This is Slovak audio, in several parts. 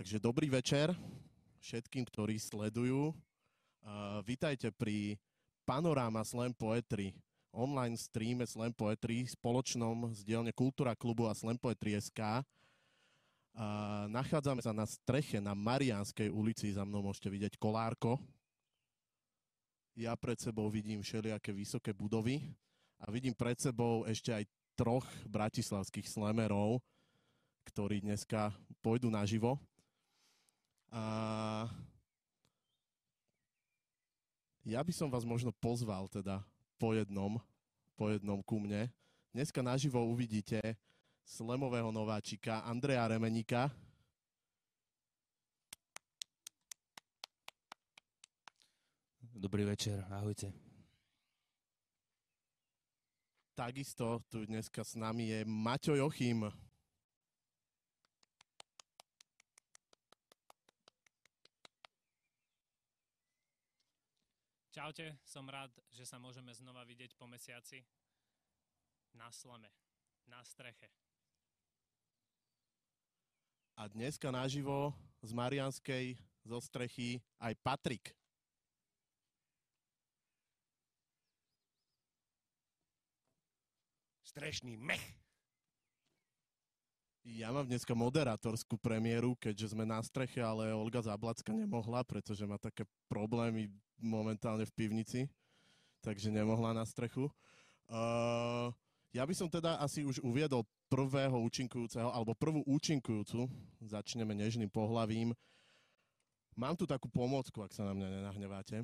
Takže dobrý večer všetkým, ktorí sledujú. Uh, vítajte pri Panorama Slam Poetry, online streame Slam Poetry, spoločnom z dielne Kultúra klubu a Slam Poetry SK. Uh, nachádzame sa na streche na Marianskej ulici, za mnou môžete vidieť Kolárko. Ja pred sebou vidím všelijaké vysoké budovy a vidím pred sebou ešte aj troch bratislavských slemerov, ktorí dneska pôjdu naživo. A ja by som vás možno pozval teda po jednom, po jednom ku mne. Dneska naživo uvidíte slemového nováčika Andreja Remenika. Dobrý večer, ahojte. Takisto tu dneska s nami je Maťo Jochim. Čaute, som rád, že sa môžeme znova vidieť po mesiaci na slame, na streche. A dneska naživo z Marianskej zo strechy aj Patrik. Strešný mech. Ja mám dneska moderátorskú premiéru, keďže sme na streche, ale Olga Zablacka nemohla, pretože má také problémy momentálne v pivnici, takže nemohla na strechu. Uh, ja by som teda asi už uviedol prvého účinkujúceho, alebo prvú účinkujúcu, začneme nežným pohlavím. Mám tu takú pomôcku, ak sa na mňa nenahneváte.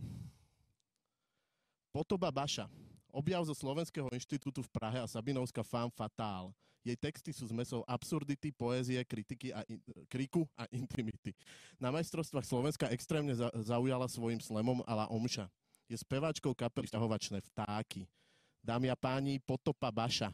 Potoba Baša. Objav zo Slovenského inštitútu v Prahe a Sabinovská fam fatál. Jej texty sú zmesou absurdity, poézie, kritiky a in, kriku a intimity. Na majstrovstvách Slovenska extrémne za, zaujala svojim slemom ala Omša. Je speváčkou kapely Štahovačné vtáky. Dámy a páni, Potopa Baša.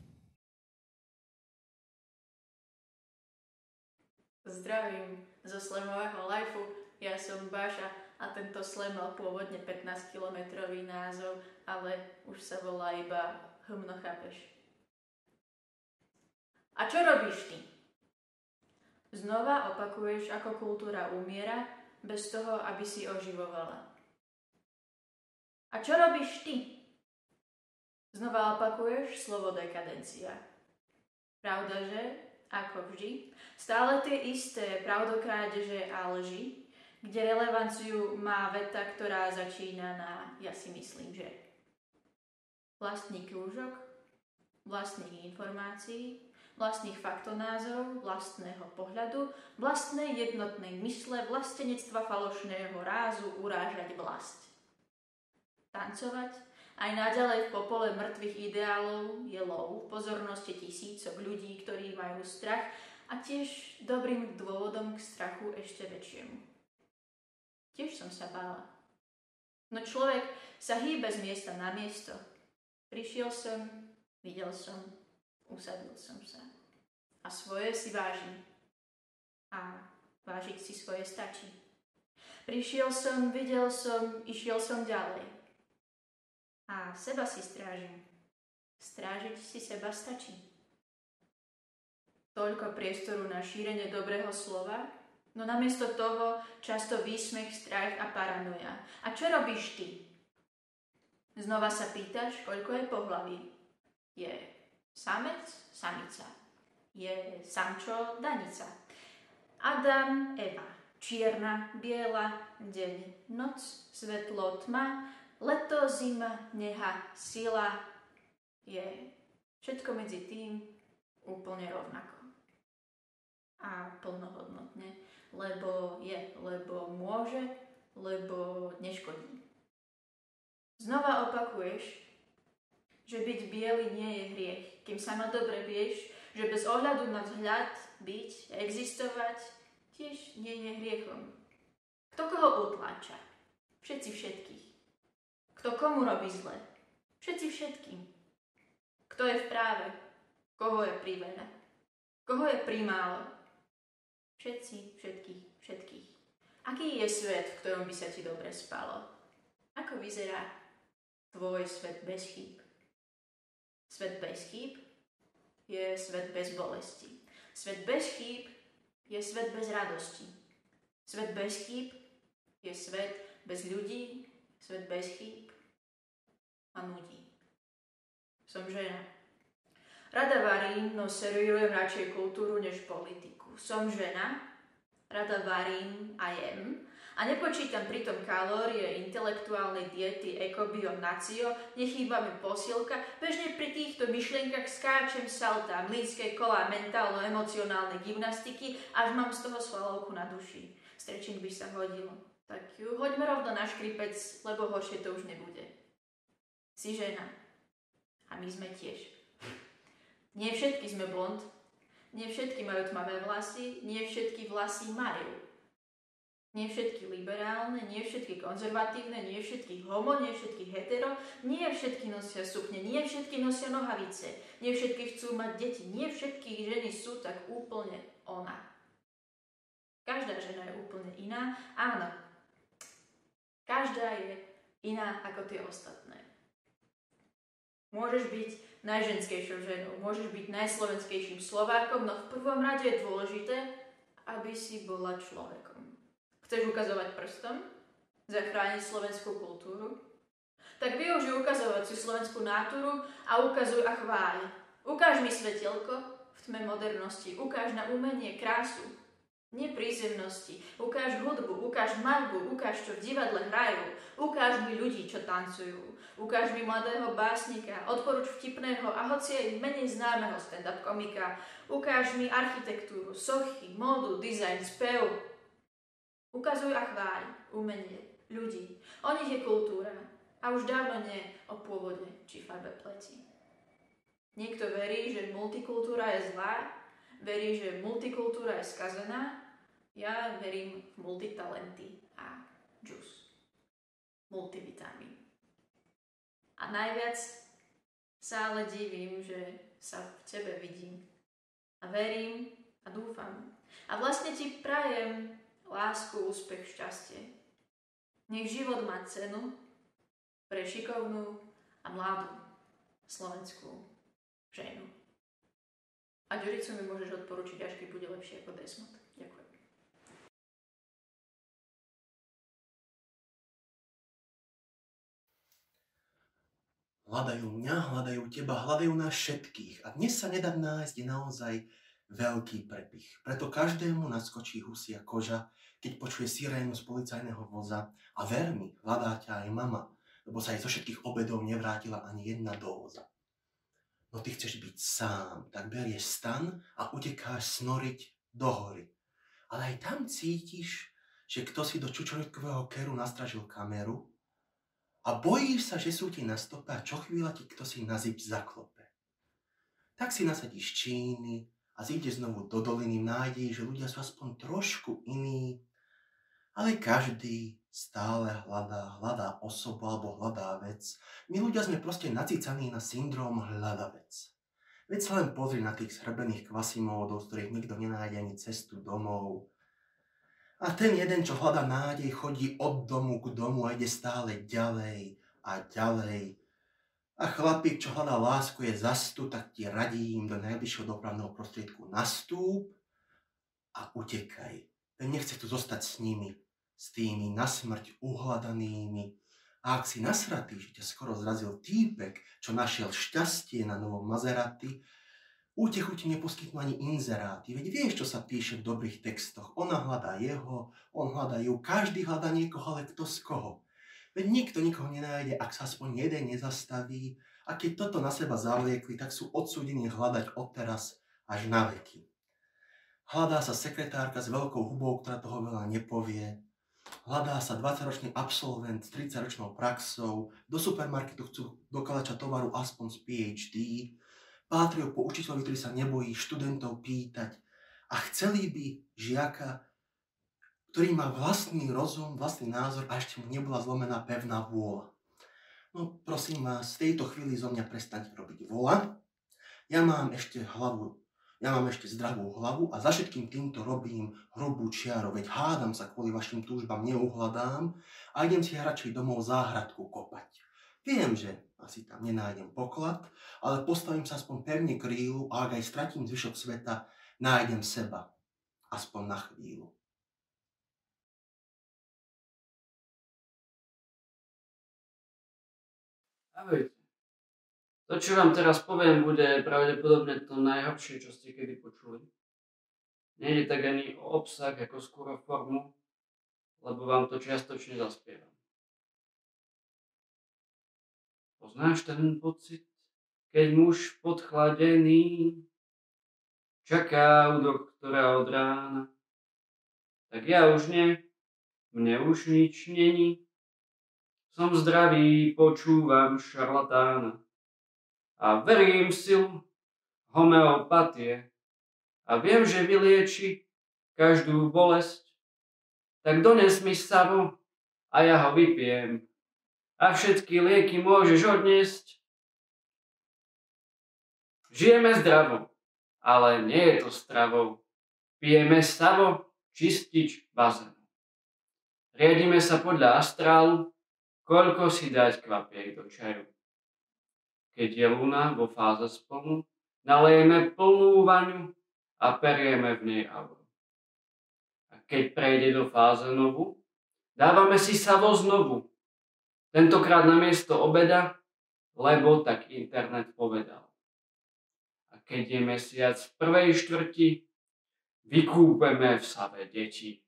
Zdravím zo slemového lifeu. Ja som Baša a tento slem mal pôvodne 15-kilometrový názov, ale už sa volá iba Hmno chápeš. A čo robíš ty? Znova opakuješ, ako kultúra umiera, bez toho, aby si oživovala. A čo robíš ty? Znova opakuješ slovo dekadencia. Pravda, že? Ako vždy. Stále tie isté pravdokrádeže a lži, kde relevanciu má veta, ktorá začína na ja si myslím, že. Vlastný krúžok, vlastných informácií, vlastných faktonázorov, vlastného pohľadu, vlastnej jednotnej mysle, vlastenectva falošného rázu urážať vlast. Tancovať aj naďalej v popole mŕtvych ideálov je lov pozornosti tisícok ľudí, ktorí majú strach a tiež dobrým dôvodom k strachu ešte väčšiemu. Tiež som sa bála. No človek sa hýbe z miesta na miesto. Prišiel som, videl som, Usadil som sa. A svoje si vážim. A vážiť si svoje stačí. Prišiel som, videl som, išiel som ďalej. A seba si strážim. Strážiť si seba stačí. Toľko priestoru na šírenie dobrého slova, no namiesto toho často výsmech, strach a paranoja. A čo robíš ty? Znova sa pýtaš, koľko je pohlaví. Je Samec, samica. Je samčo, danica. Adam, Eva. Čierna, biela, deň, noc, svetlo, tma, leto, zima, neha, sila. Je všetko medzi tým úplne rovnako. A plnohodnotne, lebo je, lebo môže, lebo neškodí. Znova opakuješ, že byť biely nie je hriech, kým sama dobre vieš, že bez ohľadu na vzhľad byť, existovať, tiež nie je hriechom. Kto koho utláča? Všetci všetkých. Kto komu robí zle? Všetci všetkým. Kto je v práve? Koho je priveľa? Koho je primálo? Všetci, všetkých, všetkých. Aký je svet, v ktorom by sa ti dobre spalo? Ako vyzerá tvoj svet bez chýb? Svet bez chýb je svet bez bolesti. Svet bez chýb je svet bez radosti. Svet bez chýb je svet bez ľudí, svet bez chýb a nudí. Som žena. Rada varím, no servírujem radšej kultúru než politiku. Som žena, rada varím a jem, a nepočítam pritom kalórie, intelektuálnej diety, ekobio, nacio, nechýba mi posilka, bežne pri týchto myšlienkach skáčem salta, mlínskej kola, mentálno-emocionálnej gymnastiky, až mám z toho svalovku na duši. Strečing by sa hodil. Tak ju hoďme rovno na škripec, lebo horšie to už nebude. Si žena. A my sme tiež. Nie všetky sme blond, nie všetky majú tmavé vlasy, nie všetky vlasy majú. Nie všetky liberálne, nie všetky konzervatívne, nie všetky homo, nie všetky hetero, nie všetky nosia sukne, nie všetky nosia nohavice, nie všetky chcú mať deti, nie všetky ženy sú tak úplne ona. Každá žena je úplne iná, áno. Každá je iná ako tie ostatné. Môžeš byť najženskejšou ženou, môžeš byť najslovenskejším Slovákom, no v prvom rade je dôležité, aby si bola človekom. Chceš ukazovať prstom? Zachrániť slovenskú kultúru? Tak využij ukazovaciu slovenskú náturu a ukazuj a chváľ. Ukáž mi svetelko v tme modernosti, ukáž na umenie, krásu, neprízemnosti, ukáž hudbu, ukáž malbu, ukáž, čo v divadle hrajú, ukáž mi ľudí, čo tancujú, ukáž mi mladého básnika, odporuč vtipného a hoci aj menej známeho stand-up komika, ukáž mi architektúru, sochy, módu, dizajn, spev, Ukazuj a chváľ umenie ľudí. O nich je kultúra. A už dávno nie o pôvode či farbe pleti. Niekto verí, že multikultúra je zlá, verí, že multikultúra je skazená, ja verím v multitalenty a džus. Multivitamín. A najviac sa ale divím, že sa v tebe vidím. A verím a dúfam. A vlastne ti prajem lásku, úspech, šťastie. Nech život má cenu pre šikovnú a mladú slovenskú ženu. A Ďuricu mi môžeš odporučiť, až keď bude lepšie ako Desmond. Hľadajú mňa, hľadajú teba, hľadajú nás všetkých. A dnes sa nedá nájsť naozaj veľký prepich. Preto každému naskočí husia koža, keď počuje sirénu z policajného voza a ver mi, hľadá ťa aj mama, lebo sa jej zo všetkých obedov nevrátila ani jedna dóza. No ty chceš byť sám, tak berieš stan a utekáš snoriť do hory. Ale aj tam cítiš, že kto si do čučoritkového keru nastražil kameru a bojíš sa, že sú ti na stope a čo chvíľa ti kto si na zip zaklope. Tak si nasadíš číny, a zíde znovu do doliny v nádeji, že ľudia sú aspoň trošku iní, ale každý stále hľadá, hľadá osobu alebo hľadá vec. My ľudia sme proste nacícaní na syndrom vec. Veď sa len pozri na tých srbených kvasimódov, z ktorých nikto nenájde ani cestu domov. A ten jeden, čo hľadá nádej, chodí od domu k domu a ide stále ďalej a ďalej a chlapík, čo hľadá lásku, je zastu, tak ti radím do najbližšieho dopravného prostriedku nastúp a utekaj. Ten nechce tu zostať s nimi, s tými nasmrť uhľadanými. A ak si nasratý, že ťa skoro zrazil týpek, čo našiel šťastie na novom Maserati, útechu ti neposkytnú ani inzeráty. Veď vieš, čo sa píše v dobrých textoch. Ona hľadá jeho, on hľadá ju, každý hľadá niekoho, ale kto z koho. Veď nikto nikoho nenájde, ak sa aspoň jeden nezastaví. A keď toto na seba zavliekli, tak sú odsúdení hľadať odteraz až na veky. Hľadá sa sekretárka s veľkou hubou, ktorá toho veľa nepovie. Hľadá sa 20-ročný absolvent s 30-ročnou praxou. Do supermarketu chcú do tovaru aspoň z PhD. Pátrio po učiteľovi, ktorý sa nebojí študentov pýtať. A chceli by žiaka ktorý má vlastný rozum, vlastný názor a ešte mu nebola zlomená pevná vôľa. No prosím vás, v tejto chvíli zo mňa prestaňte robiť vola. Ja mám ešte hlavu, ja mám ešte zdravú hlavu a za všetkým týmto robím hrubú čiaru, veď hádam sa kvôli vašim túžbám neuhľadám a idem si radšej domov záhradku kopať. Viem, že asi tam nenájdem poklad, ale postavím sa aspoň pevne k a ak aj stratím zvyšok sveta, nájdem seba. Aspoň na chvíľu. Ahojte. To, čo vám teraz poviem, bude pravdepodobne to najhoršie, čo ste kedy počuli. Nejde tak ani o obsah, ako skôr o formu, lebo vám to čiastočne zaspievam. Poznáš ten pocit, keď muž podchladený čaká u doktora od rána? Tak ja už nie, mne už nič není, som zdravý, počúvam šarlatána. A verím v silu homeopatie. A viem, že vylieči každú bolesť, tak dones mi savo a ja ho vypijem a všetky lieky môžeš odniesť. Žijeme zdravo, ale nie je to stravou. Pijeme savo, čistič bazénu. Riadíme sa podľa astrálu, koľko si dať kvapiek do čaju. Keď je luna vo fáze splnu, nalejeme plnú vaňu a perieme v nej auru. A keď prejde do fáze novu, dávame si savo znovu. Tentokrát na miesto obeda, lebo tak internet povedal. A keď je mesiac v prvej štvrti, vykúpeme v save deti.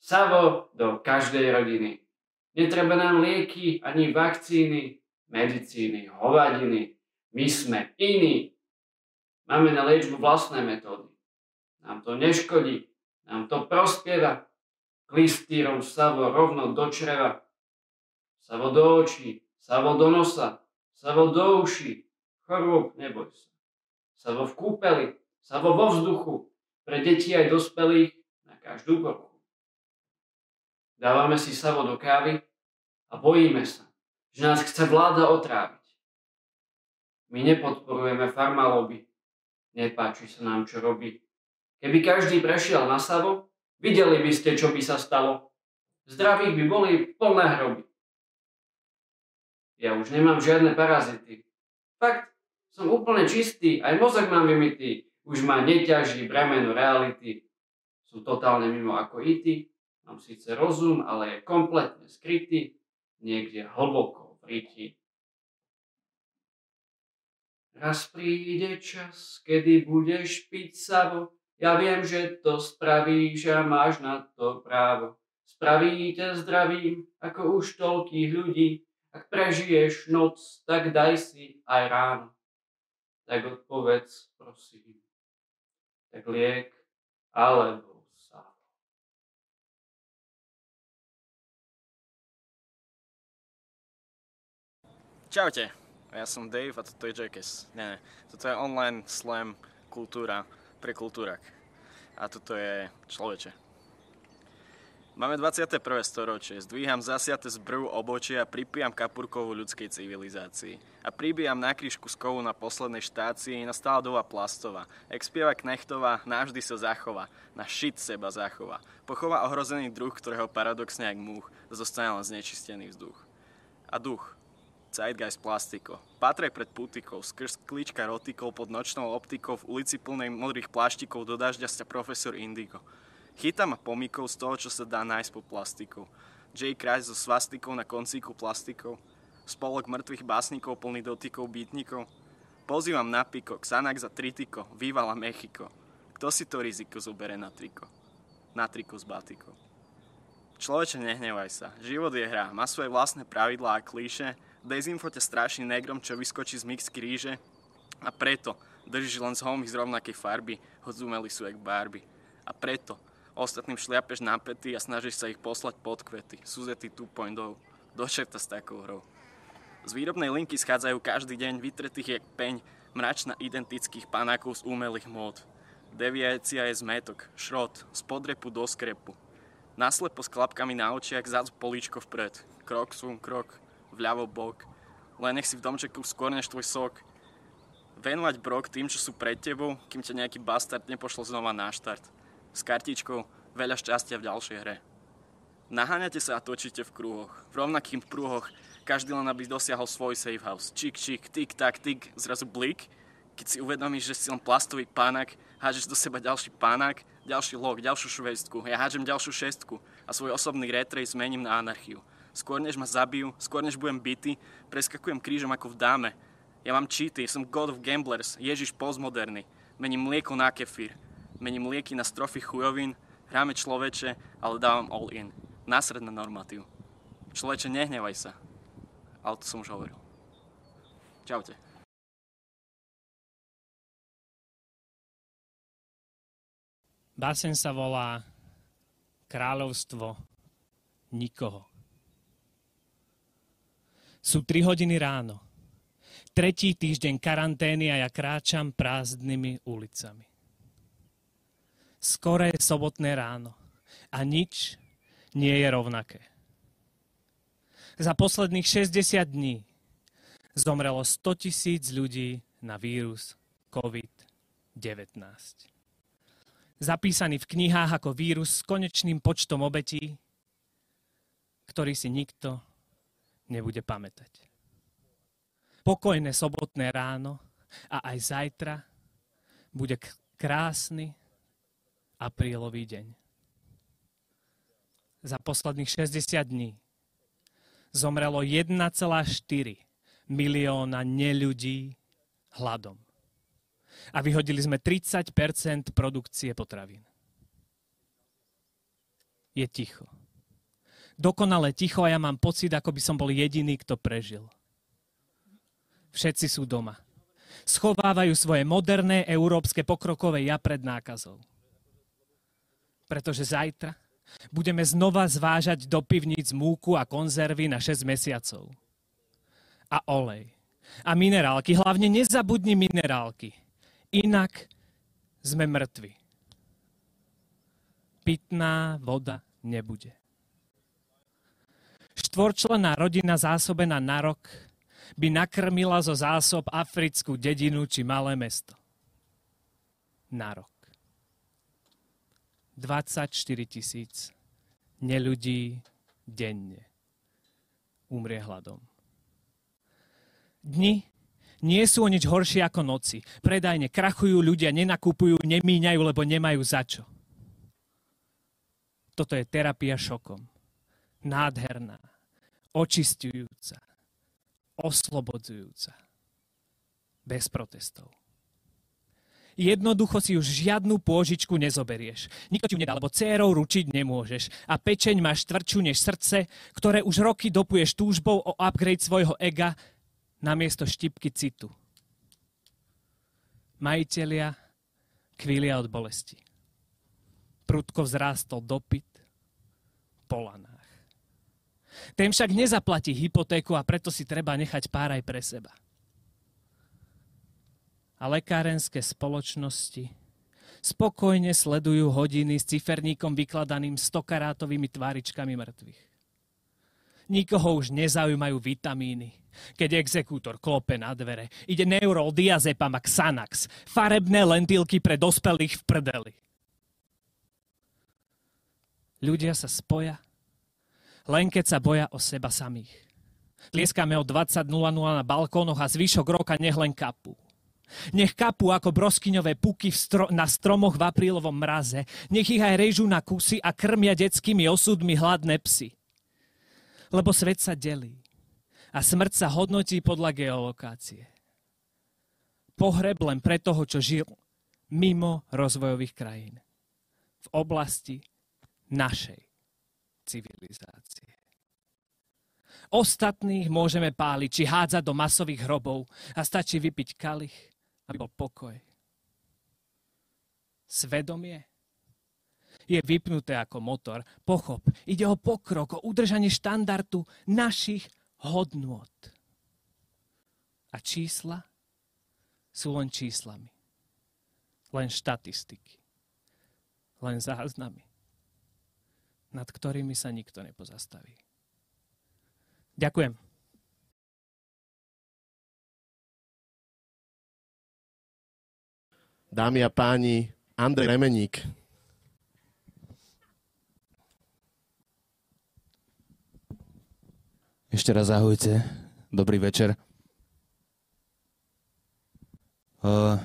Savo do každej rodiny. Netreba nám lieky ani vakcíny, medicíny, hovadiny. My sme iní. Máme na liečbu vlastné metódy. Nám to neškodí, nám to prospieva. Klistýrom savo rovno do čreva, savo do očí, savo do nosa, savo do uší. Chorôb neboj sa. Savo v kúpeli, savo vo vzduchu, pre deti aj dospelých na každú poruchu. Dávame si savo do kávy a bojíme sa, že nás chce vláda otráviť. My nepodporujeme farmalobby. Nepáči sa nám, čo robí. Keby každý prešiel na savo, videli by ste, čo by sa stalo. Zdravých by boli plné hroby. Ja už nemám žiadne parazity. Fakt, som úplne čistý, aj mozog mám vymytý. Už ma neťaží bremeno reality. Sú totálne mimo ako IT, Mám síce rozum, ale je kompletne skrytý niekde hlboko v ryti. Raz príde čas, kedy budeš piť savo, ja viem, že to spravíš a máš na to právo. Spraví ťa zdravým, ako už toľkých ľudí. Ak prežiješ noc, tak daj si aj ráno. Tak odpovedz, prosím. Tak liek alebo Čaute, ja som Dave a toto je Jackass. Nie, nie, toto je online slam kultúra pre kultúrak. A toto je človeče. Máme 21. storočie, zdvíham zasiate z brv obočia pripijam kapurkovú ľudskej civilizácii. A pribijam na krížku z kovu na poslednej štácii na stádová plastová. Ek spieva Knechtová, navždy sa zachová, na šit seba zachová. Pochová ohrozený druh, ktorého paradoxne jak múch zostane len znečistený vzduch. A duch, Zeitgeist plastiko. Patrej pred putikou, skrz klíčka rotikov pod nočnou optikou v ulici plnej modrých pláštikov do dažďa sa profesor Indigo. Chytá ma pomikov z toho, čo sa dá nájsť pod plastikou. J. Christ so svastikou na koncíku plastikov. Spolok mŕtvych básnikov plný dotykov bytnikov. Pozývam na piko, Xanax za tritiko, vývala Mechiko. Kto si to riziko zobere na triko? Na triko s batikou. Človeče, nehnevaj sa. Život je hra, má svoje vlastné pravidlá a klíše, Dezinfo ťa straší negrom, čo vyskočí z mixky ríže a preto držíš len z homých z rovnakej farby, hoď sú jak barby. A preto ostatným šliapeš na pety a snažíš sa ich poslať pod kvety. Suzety 2.0. Dočerta s takou hrou. Z výrobnej linky schádzajú každý deň vytretých jak peň mračna identických panákov z umelých mód. Deviácia je zmetok, šrot, z podrepu do skrepu. Naslepo s klapkami na očiach, zadu políčko vpred. Krok sú, krok, vľavo bok, len nech si v domčeku skôr než tvoj sok. Venovať brok tým, čo sú pred tebou, kým ťa nejaký bastard nepošlo znova na štart. S kartičkou veľa šťastia v ďalšej hre. Naháňate sa a točíte v krúhoch. V rovnakých prúhoch, každý len aby dosiahol svoj safe house. Čik, čik, tik, tak, tik, zrazu blik. Keď si uvedomíš, že si len plastový pának, hážeš do seba ďalší pának, ďalší log, ďalšiu švestku. Ja hážem ďalšiu šestku a svoj osobný retrej zmením na anarchiu Skôr než ma zabijú, skôr než budem bytý, preskakujem krížom ako v dáme. Ja mám cheaty, som God of Gamblers, Ježiš postmoderný. Mením mlieko na kefír. Mením lieky na strofy chujovín, hráme človeče, ale dávam all in. Nasred na normatív. Človeče, nehnevaj sa. Ale to som už hovoril. Čaute. Básen sa volá Kráľovstvo nikoho. Sú 3 hodiny ráno. Tretí týždeň karantény a ja kráčam prázdnymi ulicami. Skoré sobotné ráno. A nič nie je rovnaké. Za posledných 60 dní zomrelo 100 tisíc ľudí na vírus COVID-19 zapísaný v knihách ako vírus s konečným počtom obetí, ktorý si nikto nebude pamätať. Pokojné sobotné ráno a aj zajtra bude krásny aprílový deň. Za posledných 60 dní zomrelo 1,4 milióna neľudí hladom a vyhodili sme 30% produkcie potravín. Je ticho. Dokonale ticho a ja mám pocit, ako by som bol jediný, kto prežil. Všetci sú doma. Schovávajú svoje moderné európske pokrokové ja pred nákazou. Pretože zajtra budeme znova zvážať do pivníc múku a konzervy na 6 mesiacov. A olej. A minerálky. Hlavne nezabudni minerálky. Inak sme mŕtvi. Pitná voda nebude. Štvorčlená rodina zásobená na rok by nakrmila zo zásob africkú dedinu či malé mesto. Na rok. 24 tisíc neľudí denne umrie hladom. Dni nie sú o nič horšie ako noci. Predajne krachujú, ľudia nenakupujú, nemíňajú, lebo nemajú za čo. Toto je terapia šokom. Nádherná, očistujúca, oslobodzujúca. Bez protestov. Jednoducho si už žiadnu pôžičku nezoberieš. Nikto ti ju nedá, lebo cérou ručiť nemôžeš. A pečeň máš tvrdšiu než srdce, ktoré už roky dopuješ túžbou o upgrade svojho ega namiesto štipky citu. Majiteľia kvília od bolesti. Prudko vzrástol dopyt po lanách. Ten však nezaplatí hypotéku a preto si treba nechať pár aj pre seba. A lekárenské spoločnosti spokojne sledujú hodiny s ciferníkom vykladaným stokarátovými tváričkami mŕtvych. Nikoho už nezaujímajú vitamíny, keď exekútor klope na dvere. Ide neurol, diazepam a xanax. Farebné lentilky pre dospelých v prdeli. Ľudia sa spoja, len keď sa boja o seba samých. Tlieskame o 20.00 na balkónoch a zvyšok roka nech len kapú. Nech kapú ako broskyňové puky stro- na stromoch v aprílovom mraze. Nech ich aj režú na kusy a krmia detskými osudmi hladné psy lebo svet sa delí a smrť sa hodnotí podľa geolokácie. Pohreb len pre toho, čo žil mimo rozvojových krajín. V oblasti našej civilizácie. Ostatných môžeme páliť či hádzať do masových hrobov a stačí vypiť kalich, aby pokoj. Svedomie je vypnuté ako motor. Pochop, ide o pokrok, o udržanie štandardu našich hodnôt. A čísla sú len číslami. Len štatistiky. Len záznamy, nad ktorými sa nikto nepozastaví. Ďakujem. Dámy a páni, Andrej Remeník. Ešte raz ahojte. Dobrý večer. Uh,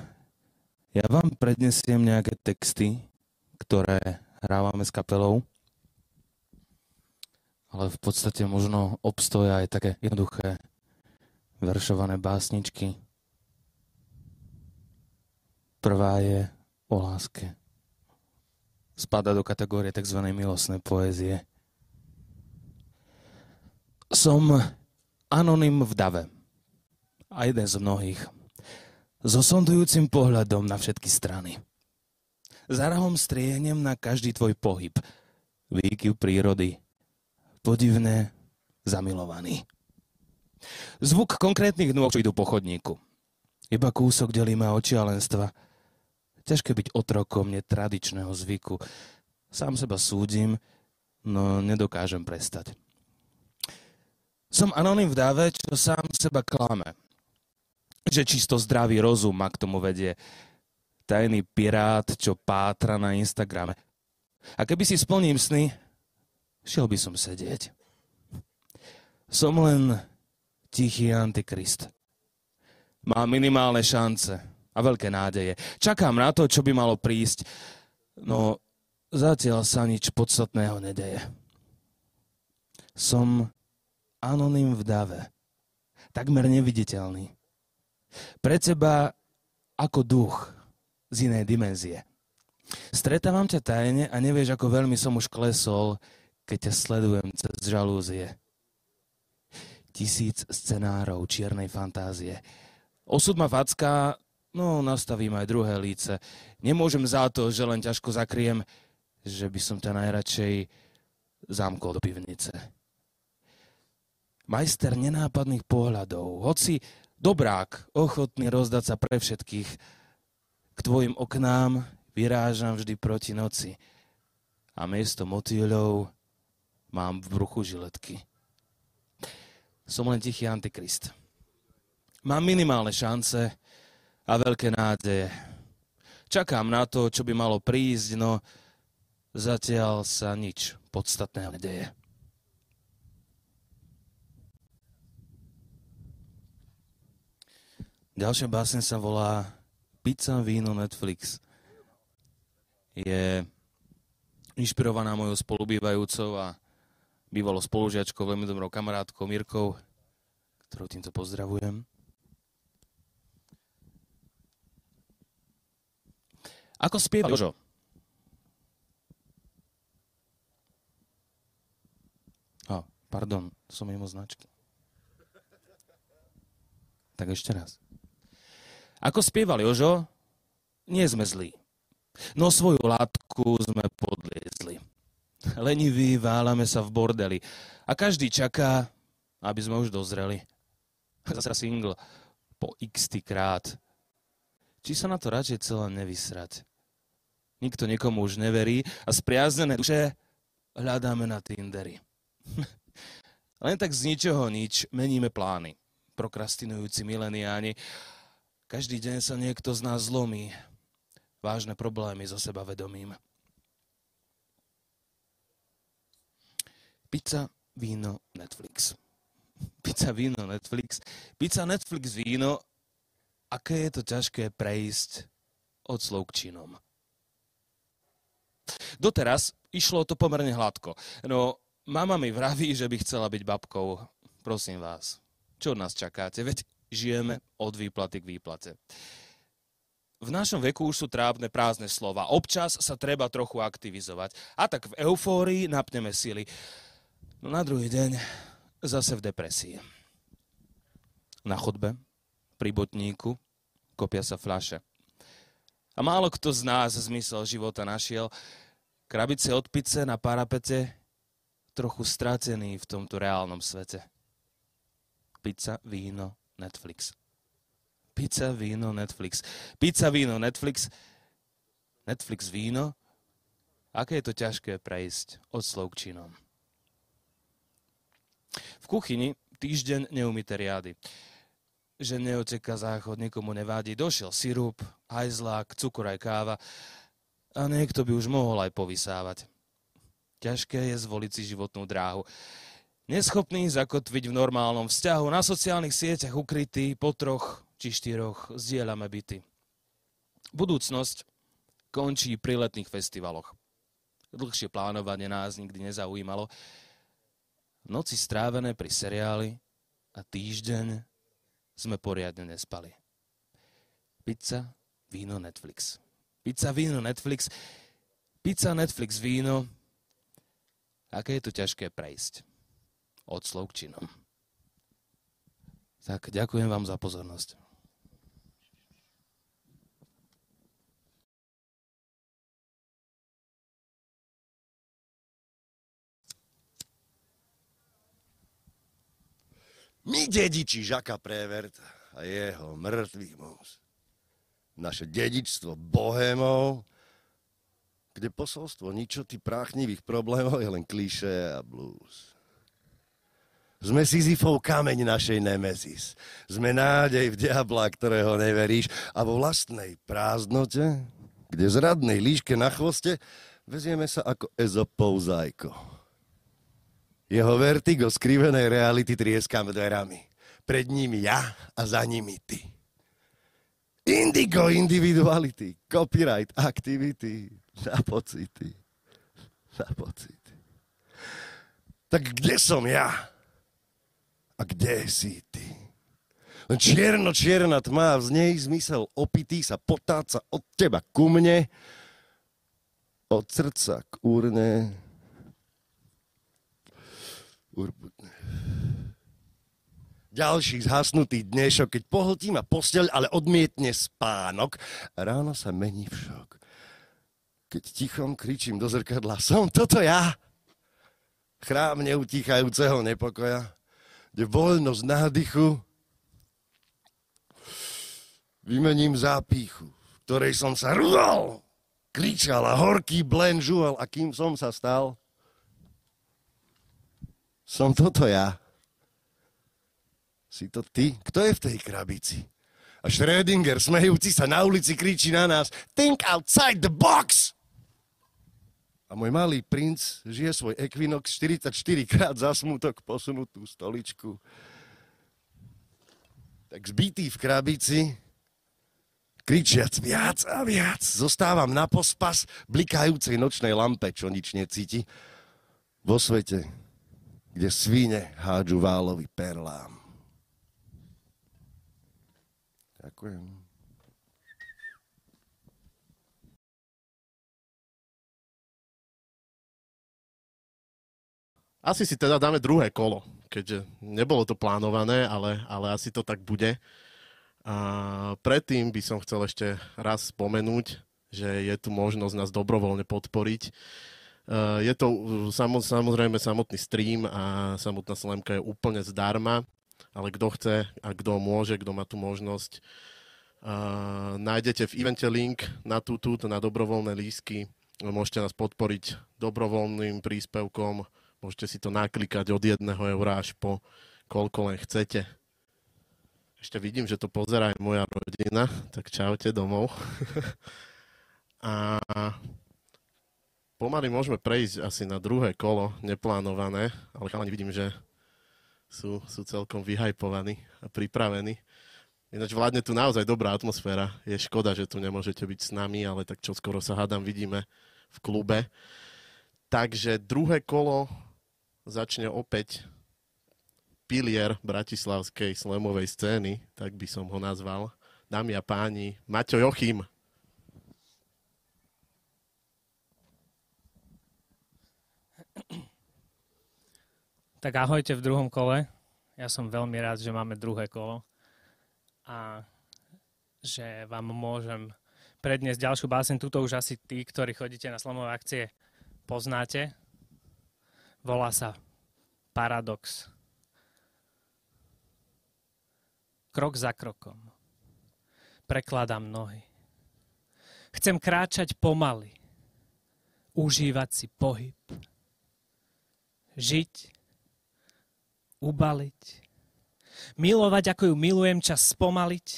ja vám prednesiem nejaké texty, ktoré hrávame s kapelou. ale v podstate možno obstoja aj také jednoduché veršované básničky. Prvá je o láske. Spada do kategórie tzv. milostnej poézie. Som anonym v dave. A jeden z mnohých. So sondujúcim pohľadom na všetky strany. Zarahom striehnem na každý tvoj pohyb. Výkyv prírody. Podivné, zamilovaný. Zvuk konkrétnych nôh, čo idú po chodníku. Iba kúsok delí ma šialenstva. Ťažké byť otrokom netradičného zvyku. Sám seba súdim, no nedokážem prestať. Som anonym v dáve, čo sám seba klame. Že čisto zdravý rozum ma k tomu vedie. Tajný pirát, čo pátra na Instagrame. A keby si splním sny, šiel by som sedieť. Som len tichý antikrist. Má minimálne šance a veľké nádeje. Čakám na to, čo by malo prísť, no zatiaľ sa nič podstatného nedeje. Som anonym v dave. Takmer neviditeľný. Pre teba ako duch z inej dimenzie. Stretávam ťa tajne a nevieš, ako veľmi som už klesol, keď ťa sledujem cez žalúzie. Tisíc scenárov čiernej fantázie. Osud ma facká, no nastavím aj druhé líce. Nemôžem za to, že len ťažko zakriem, že by som ťa najradšej zamkol do pivnice majster nenápadných pohľadov, hoci dobrák, ochotný rozdať sa pre všetkých. K tvojim oknám vyrážam vždy proti noci a miesto motýľov mám v bruchu žiletky. Som len tichý antikrist. Mám minimálne šance a veľké nádeje. Čakám na to, čo by malo prísť, no zatiaľ sa nič podstatného nedeje. Ďalšia básen sa volá Pizza, víno, Netflix. Je inšpirovaná mojou spolubývajúcou a bývalo spolužiačkou, veľmi dobrou kamarátkou Mirkou, ktorou týmto pozdravujem. Ako spieva Jožo? oh, pardon, som mimo značky. Tak ešte raz. Ako spieval Jožo, nie sme zlí. No svoju látku sme podliezli. Leniví válame sa v bordeli. A každý čaká, aby sme už dozreli. Zase single po x krát. Či sa na to radšej celé nevysrať. Nikto nikomu už neverí a spriaznené duše hľadáme na Tindery. Len tak z ničoho nič meníme plány. Prokrastinujúci mileniáni každý deň sa niekto z nás zlomí. Vážne problémy so sebavedomím. Pizza, víno, Netflix. Pizza, víno, Netflix. Pizza, Netflix, víno. Aké je to ťažké prejsť od slov k činom. Doteraz išlo to pomerne hladko. No, mama mi vraví, že by chcela byť babkou. Prosím vás, čo od nás čakáte? Veď žijeme od výplaty k výplate. V našom veku už sú trápne prázdne slova. Občas sa treba trochu aktivizovať. A tak v eufórii napneme sily. No na druhý deň zase v depresii. Na chodbe, pri botníku, kopia sa fľaše. A málo kto z nás zmysel života našiel. Krabice od pice na parapete, trochu stratený v tomto reálnom svete. Pizza, víno, Netflix. Pizza, víno, Netflix. Pizza, víno, Netflix. Netflix, víno. Aké je to ťažké prejsť od slov k činom. V kuchyni týždeň neumité riady. Že neoteká záchod, nikomu nevádí. Došiel sirup, hajzlák, cukor aj káva a niekto by už mohol aj povysávať. Ťažké je zvoliť si životnú dráhu neschopný zakotviť v normálnom vzťahu, na sociálnych sieťach ukrytý, po troch či štyroch zdieľame byty. Budúcnosť končí pri letných festivaloch. Dlhšie plánovanie nás nikdy nezaujímalo. Noci strávené pri seriáli a týždeň sme poriadne nespali. Pizza, víno, Netflix. Pizza, víno, Netflix. Pizza, Netflix, víno. Aké je to ťažké prejsť. Od slov k činom. Tak ďakujem vám za pozornosť. My dediči Žaka Prevert a jeho mŕtvý muž. Naše dedičstvo bohémov, kde posolstvo ničoty práchnivých problémov je len klišé a blues. Sme Sisyfov kameň našej nemezis. Sme nádej v diabla, ktorého neveríš a vo vlastnej prázdnote, kde zradnej líške na chvoste vezieme sa ako Ezopov zajko. Jeho vertigo skrivenej reality trieskam dverami. Pred nimi ja a za nimi ty. Indigo individuality, copyright activity, za pocity, za pocity. Tak kde som ja? A kde si ty? Čierno, čierna tma, z nej zmysel opitý sa potáca od teba ku mne, od srdca k urne, urputne. Ďalší zhasnutý dnešok, keď pohltí ma posteľ, ale odmietne spánok. Ráno sa mení v šok. Keď tichom kričím do zrkadla, som toto ja. Chrám neutíchajúceho nepokoja kde voľnosť nádychu vymením zápichu, v ktorej som sa rúval, kričal a horký blen žuval a kým som sa stal, som toto ja. Si to ty? Kto je v tej krabici? A Schrödinger, smejúci sa na ulici, kričí na nás Think outside the box! A môj malý princ žije svoj Equinox 44 krát za smutok posunutú stoličku. Tak zbytý v krabici, kričiac viac a viac, zostávam na pospas blikajúcej nočnej lampe, čo nič necíti, vo svete, kde svine hádžu válový perlám. Ďakujem. Asi si teda dáme druhé kolo, keďže nebolo to plánované, ale, ale asi to tak bude. A predtým by som chcel ešte raz spomenúť, že je tu možnosť nás dobrovoľne podporiť. E, je to samozrejme samotný stream a samotná slemka je úplne zdarma, ale kto chce a kto môže, kto má tú možnosť, uh, nájdete v evente link na túto, na dobrovoľné lísky. Môžete nás podporiť dobrovoľným príspevkom Môžete si to naklikať od jedného eura až po koľko len chcete. Ešte vidím, že to pozerá aj moja rodina, tak čaute domov. a pomaly môžeme prejsť asi na druhé kolo, neplánované, ale chalani vidím, že sú, sú celkom vyhajpovaní a pripravení. Ináč vládne tu naozaj dobrá atmosféra. Je škoda, že tu nemôžete byť s nami, ale tak čo skoro sa hádam vidíme v klube. Takže druhé kolo začne opäť pilier bratislavskej slemovej scény, tak by som ho nazval. Dámy a páni, Maťo Jochim. Tak ahojte v druhom kole. Ja som veľmi rád, že máme druhé kolo a že vám môžem predniesť ďalšiu báseň. Tuto už asi tí, ktorí chodíte na slomové akcie, poznáte. Volá sa Paradox. Krok za krokom. Prekladám nohy. Chcem kráčať pomaly. Užívať si pohyb. Žiť. Ubaliť. Milovať, ako ju milujem, čas spomaliť.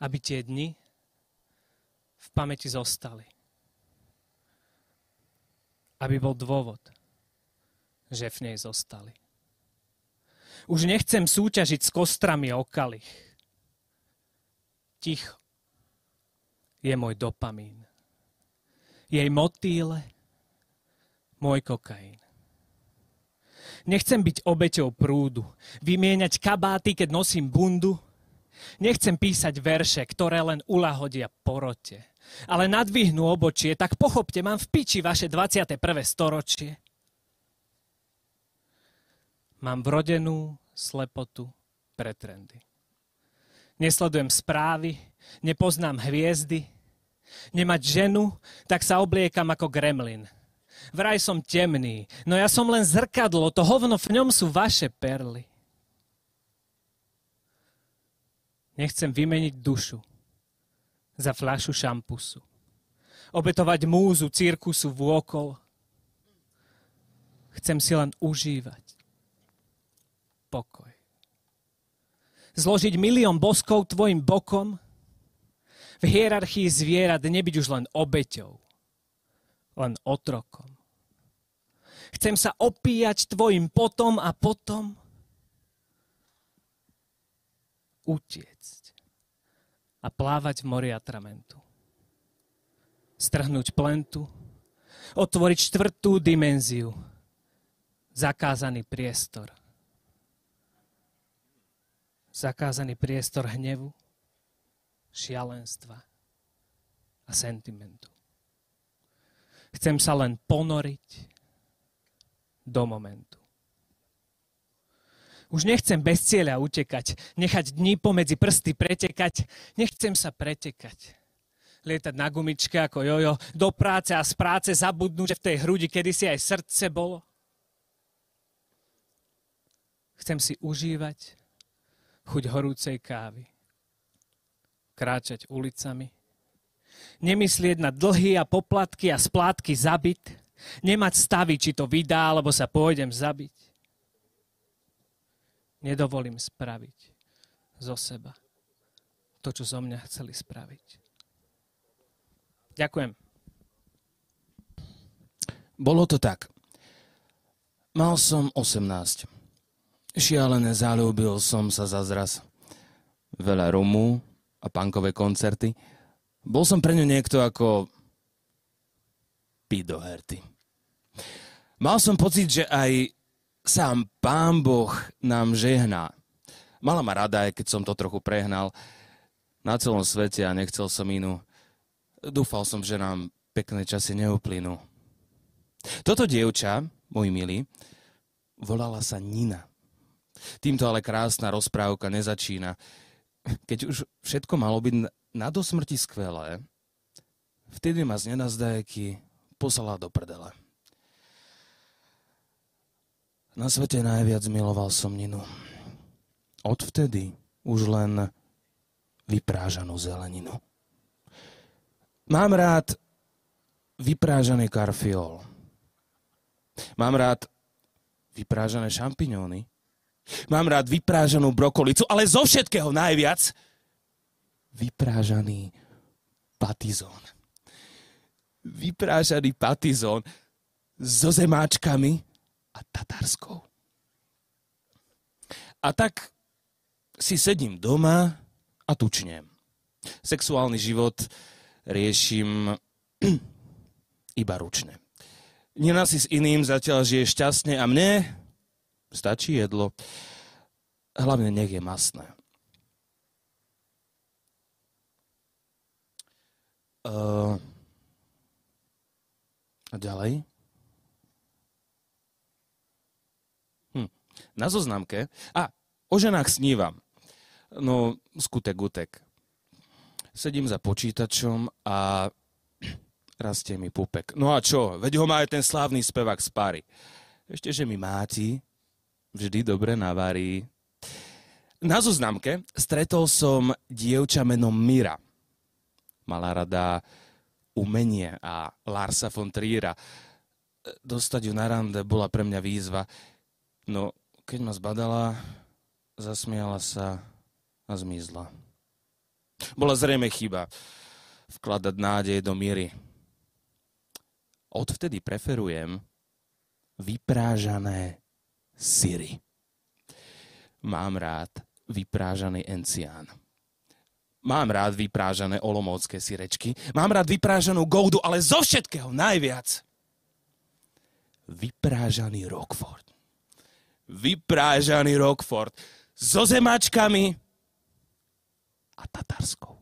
Aby tie dni v pamäti zostali aby bol dôvod, že v nej zostali. Už nechcem súťažiť s kostrami okalých. Ticho je môj dopamín. Jej motýle, môj kokain. Nechcem byť obeťou prúdu, vymieňať kabáty, keď nosím bundu. Nechcem písať verše, ktoré len ulahodia porote. Ale nadvihnú obočie, tak pochopte, mám v piči vaše 21. storočie. Mám vrodenú slepotu pre trendy. Nesledujem správy, nepoznám hviezdy. Nemať ženu, tak sa obliekam ako gremlin. Vraj som temný, no ja som len zrkadlo, to hovno v ňom sú vaše perly. Nechcem vymeniť dušu za fľašu šampusu. Obetovať múzu cirkusu vôkol. Chcem si len užívať pokoj zložiť milión boskov tvojim bokom, v hierarchii zvierat nebyť už len obeťou, len otrokom. Chcem sa opíjať tvojim potom a potom utiecť a plávať v mori atramentu. Strhnúť plentu, otvoriť štvrtú dimenziu, zakázaný priestor – zakázaný priestor hnevu, šialenstva a sentimentu. Chcem sa len ponoriť do momentu. Už nechcem bez cieľa utekať, nechať dní pomedzi prsty pretekať, nechcem sa pretekať. Lietať na gumičke ako jojo, do práce a z práce zabudnúť, že v tej hrudi kedysi aj srdce bolo. Chcem si užívať chuť horúcej kávy. Kráčať ulicami. Nemyslieť na dlhy a poplatky a splátky zabiť. Nemať stavy, či to vydá, alebo sa pôjdem zabiť. Nedovolím spraviť zo seba to, čo zo mňa chceli spraviť. Ďakujem. Bolo to tak. Mal som 18. Šialené zalúbil som sa zazraz. Veľa rumu a punkové koncerty. Bol som pre ňu niekto ako do herty. Mal som pocit, že aj sám pán Boh nám žehná. Mala ma rada, aj keď som to trochu prehnal. Na celom svete a nechcel som inú. Dúfal som, že nám pekné časy neuplynú. Toto dievča, môj milý, volala sa Nina. Týmto ale krásna rozprávka nezačína. Keď už všetko malo byť na do smrti skvelé, vtedy ma z nenazdajky poslala do prdele. Na svete najviac miloval som Ninu. Odvtedy už len vyprážanú zeleninu. Mám rád vyprážaný karfiol. Mám rád vyprážané šampiňóny. Mám rád vyprážanú brokolicu, ale zo všetkého najviac vyprážaný patizón. Vyprážaný patizón so zemáčkami a tatarskou. A tak si sedím doma a tučnem. Sexuálny život riešim iba ručne. Nina si s iným zatiaľ žije šťastne a mne Stačí jedlo. Hlavne nech je masné. Uh, a ďalej? Na zoznamke. A, o ženách snívam. No, skutek gutek. Sedím za počítačom a rastie mi pupek. No a čo? Veď ho má aj ten slávny spevák z pary. Ešte, že mi máti vždy dobre navarí. Na zoznamke stretol som dievča menom Mira. Mala rada umenie a Larsa von Triera. Dostať ju na rande bola pre mňa výzva. No, keď ma zbadala, zasmiala sa a zmizla. Bola zrejme chyba vkladať nádej do míry. Odvtedy preferujem vyprážané syry. Mám rád vyprážaný encián. Mám rád vyprážané olomoucké syrečky. Mám rád vyprážanú goudu, ale zo všetkého najviac vyprážaný Rockford. Vyprážaný Rockford so zemačkami a tatarskou.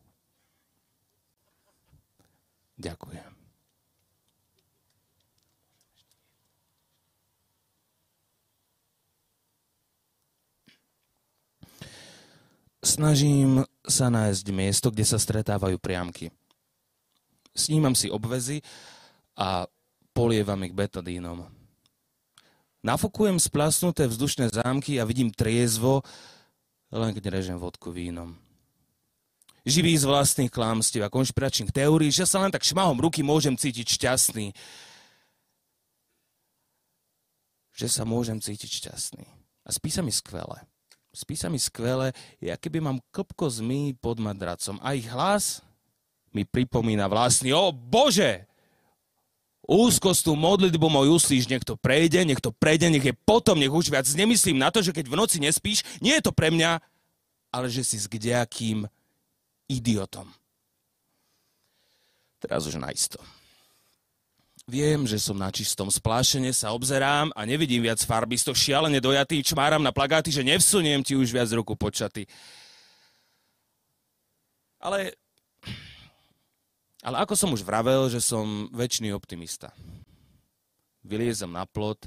Ďakujem. Snažím sa nájsť miesto, kde sa stretávajú priamky. Snímam si obvezy a polievam ich betadínom. Nafokujem splasnuté vzdušné zámky a vidím triezvo, len keď režem vodku vínom. Živý z vlastných klámstiev a konšpiračných teórií, že sa len tak šmahom ruky môžem cítiť šťastný. Že sa môžem cítiť šťastný. A spí sa mi skvele. Spí sa mi skvele, ja keby mám klpko zmy pod madracom. A ich hlas mi pripomína vlastný. O Bože! Úzkostnú modlitbu môj uslíš, nech to prejde, nech to prejde, nech je potom, nech už viac nemyslím na to, že keď v noci nespíš, nie je to pre mňa, ale že si s kdejakým idiotom. Teraz už naisto. Viem, že som na čistom splášene, sa obzerám a nevidím viac farby, to šialene dojatý, čmáram na plagáty, že nevsuniem ti už viac ruku počaty. Ale ale ako som už vravel, že som väčší optimista. Vyliezem na plot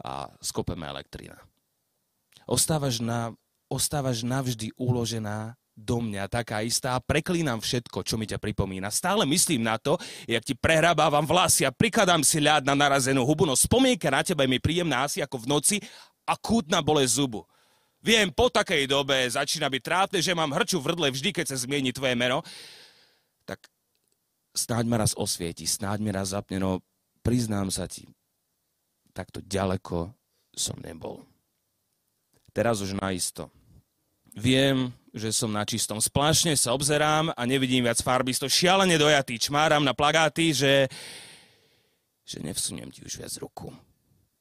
a skopeme elektrina. Ostávaš, na, ostávaš navždy uložená do mňa taká istá a preklínam všetko, čo mi ťa pripomína. Stále myslím na to, jak ti prehrabávam vlasy a prikladám si ľad na narazenú hubu, no spomienka na teba je mi príjemná asi ako v noci a kútna bole zubu. Viem, po takej dobe začína byť trápne, že mám hrču v vždy, keď sa zmieni tvoje meno. Snáď ma raz osvieti, snáď mi raz zapne, no priznám sa ti, takto ďaleko som nebol. Teraz už naisto. Viem, že som na čistom. Splášne sa obzerám a nevidím viac farby. To šialene dojatý. Čmáram na plagáty, že, že nevsuniem ti už viac ruku.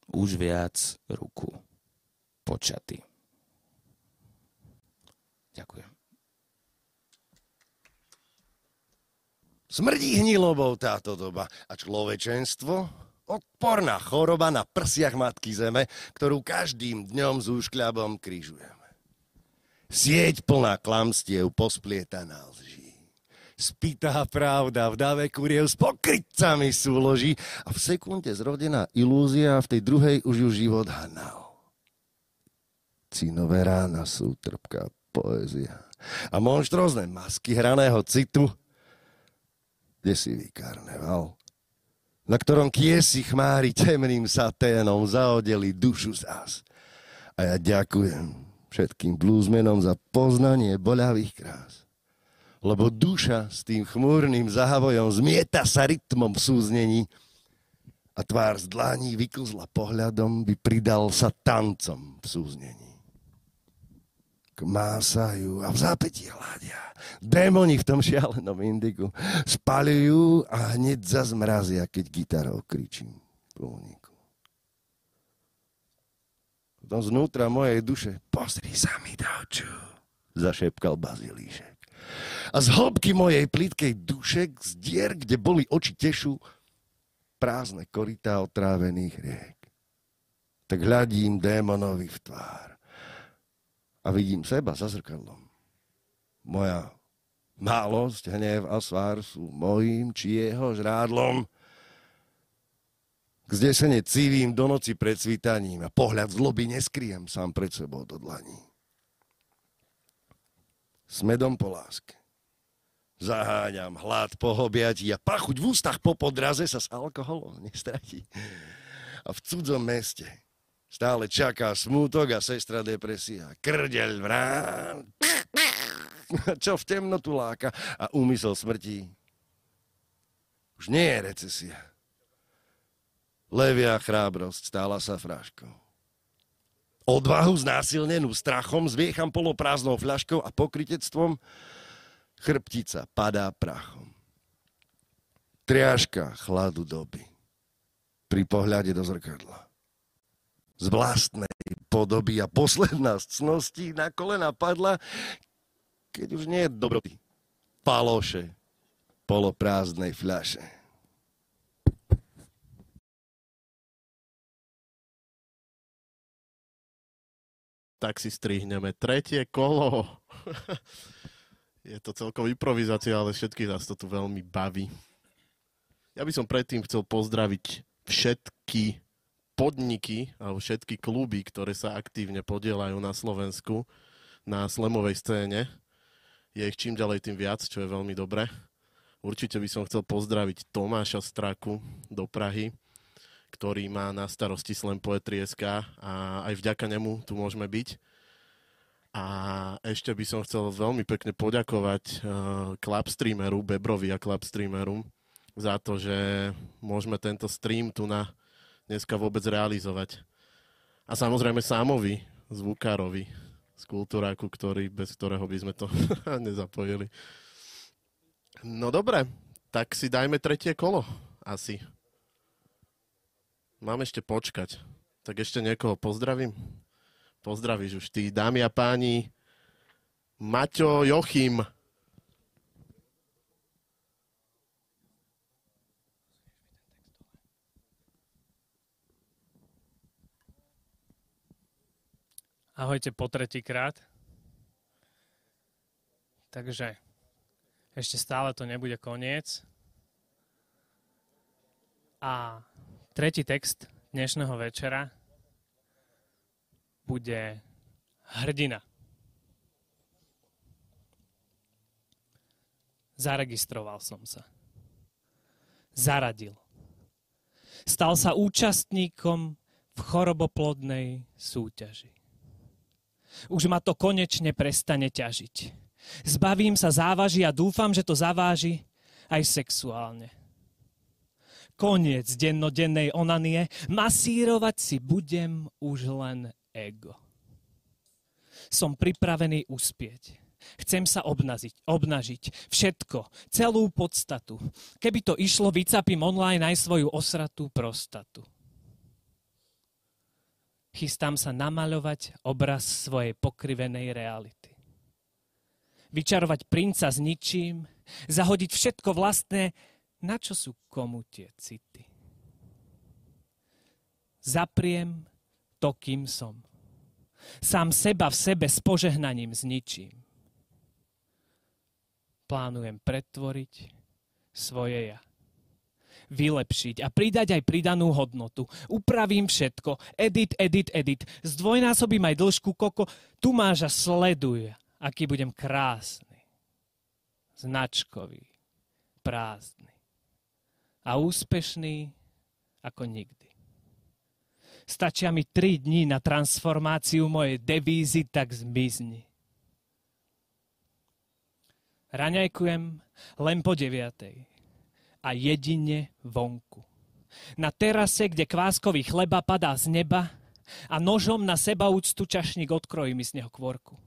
Už viac ruku. Počaty. Ďakujem. Smrdí hnilobou táto doba a človečenstvo odporná choroba na prsiach Matky Zeme, ktorú každým dňom s úškľabom križujeme. Sieť plná klamstiev posplietaná lží. Spitá pravda v dave kuriev s pokrytcami súloží a v sekunde zrodená ilúzia v tej druhej už ju život hanal. Cínové rána sú trpká poézia a monštrozné masky hraného citu – desivý karneval, na ktorom kiesi chmári temným saténom zaodeli dušu z nás. A ja ďakujem všetkým blúzmenom za poznanie boľavých krás. Lebo duša s tým chmúrnym zahavojom zmieta sa rytmom v súznení a tvár z dlání vyklzla pohľadom, by pridal sa tancom v súznení másajú a v zápätí hľadia. Démoni v tom šialenom indiku spalujú a hneď zazmrazia, keď gitarou kričím po úniku. Potom znútra mojej duše, pozri sa mi do oču, zašepkal Bazilíšek. A z hĺbky mojej plitkej duše, z dier, kde boli oči tešu, prázdne korytá otrávených riek. Tak hľadím démonovi v tvár a vidím seba za zrkadlom. Moja málosť, hnev a svár sú mojím či jeho žrádlom. K zdesene cílim do noci pred svítaním a pohľad zloby neskriem sám pred sebou do dlaní. Smedom po láske. Zaháňam hlad po hobiati a pachuť v ústach po podraze sa s alkoholom nestratí. A v cudzom meste Stále čaká smútok a sestra depresia. Krdeľ vrán. Čo v temnotu láka a úmysel smrti. Už nie je recesia. Levia chrábrosť stála sa fráškou. Odvahu znásilnenú strachom zviecham poloprázdnou fľaškou a pokritectvom chrbtica padá prachom. Triažka chladu doby pri pohľade do zrkadla z vlastnej podoby a posledná z cností na kolena padla, keď už nie je dobroty. Paloše poloprázdnej fľaše. tak si strihneme tretie kolo. Je to celkom improvizácia, ale všetky nás to tu veľmi baví. Ja by som predtým chcel pozdraviť všetky podniky alebo všetky kluby, ktoré sa aktívne podielajú na Slovensku na slemovej scéne. Je ich čím ďalej tým viac, čo je veľmi dobré. Určite by som chcel pozdraviť Tomáša Straku do Prahy, ktorý má na starosti Slam Poetry SK a aj vďaka nemu tu môžeme byť. A ešte by som chcel veľmi pekne poďakovať uh, Club Streameru, Bebrovi a Club Streameru za to, že môžeme tento stream tu na dneska vôbec realizovať. A samozrejme Sámovi, zvukárovi z Kultúráku, ktorý, bez ktorého by sme to nezapojili. No dobre, tak si dajme tretie kolo asi. Mám ešte počkať. Tak ešte niekoho pozdravím. Pozdravíš už ty, dámy a páni. Maťo Jochim. Ahojte po tretíkrát. Takže ešte stále to nebude koniec. A Tretí text dnešného večera bude hrdina. Zaregistroval som sa. Zaradil. Stal sa účastníkom v choroboplodnej súťaži. Už ma to konečne prestane ťažiť. Zbavím sa závaží a dúfam, že to zaváži aj sexuálne koniec dennodennej onanie, masírovať si budem už len ego. Som pripravený uspieť. Chcem sa obnaziť, obnažiť všetko, celú podstatu. Keby to išlo, vycapím online aj svoju osratú prostatu. Chystám sa namaľovať obraz svojej pokrivenej reality. Vyčarovať princa s ničím, zahodiť všetko vlastné na čo sú komu tie city? Zapriem to, kým som. Sám seba v sebe s požehnaním zničím. Plánujem pretvoriť svoje ja. Vylepšiť a pridať aj pridanú hodnotu. Upravím všetko. Edit, edit, edit. Zdvojnásobím aj dĺžku koko. Tu máš a sleduj, aký budem krásny. Značkový. Prázdny a úspešný ako nikdy. Stačia mi tri dní na transformáciu mojej devízy, tak zmizni. Raňajkujem len po deviatej a jedine vonku. Na terase, kde kváskový chleba padá z neba a nožom na seba úctu čašník odkrojí mi z neho kvorku.